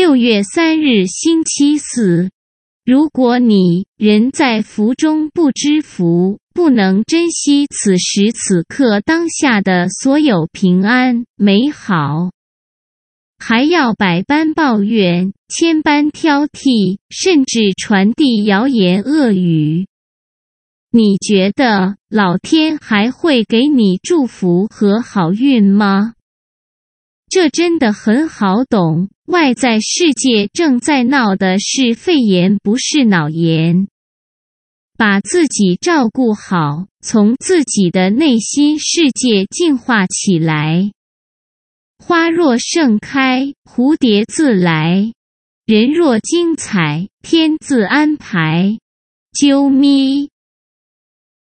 六月三日星期四，如果你人在福中不知福，不能珍惜此时此刻当下的所有平安美好，还要百般抱怨、千般挑剔，甚至传递谣言恶语，你觉得老天还会给你祝福和好运吗？这真的很好懂。外在世界正在闹的是肺炎，不是脑炎。把自己照顾好，从自己的内心世界净化起来。花若盛开，蝴蝶自来；人若精彩，天自安排。啾咪。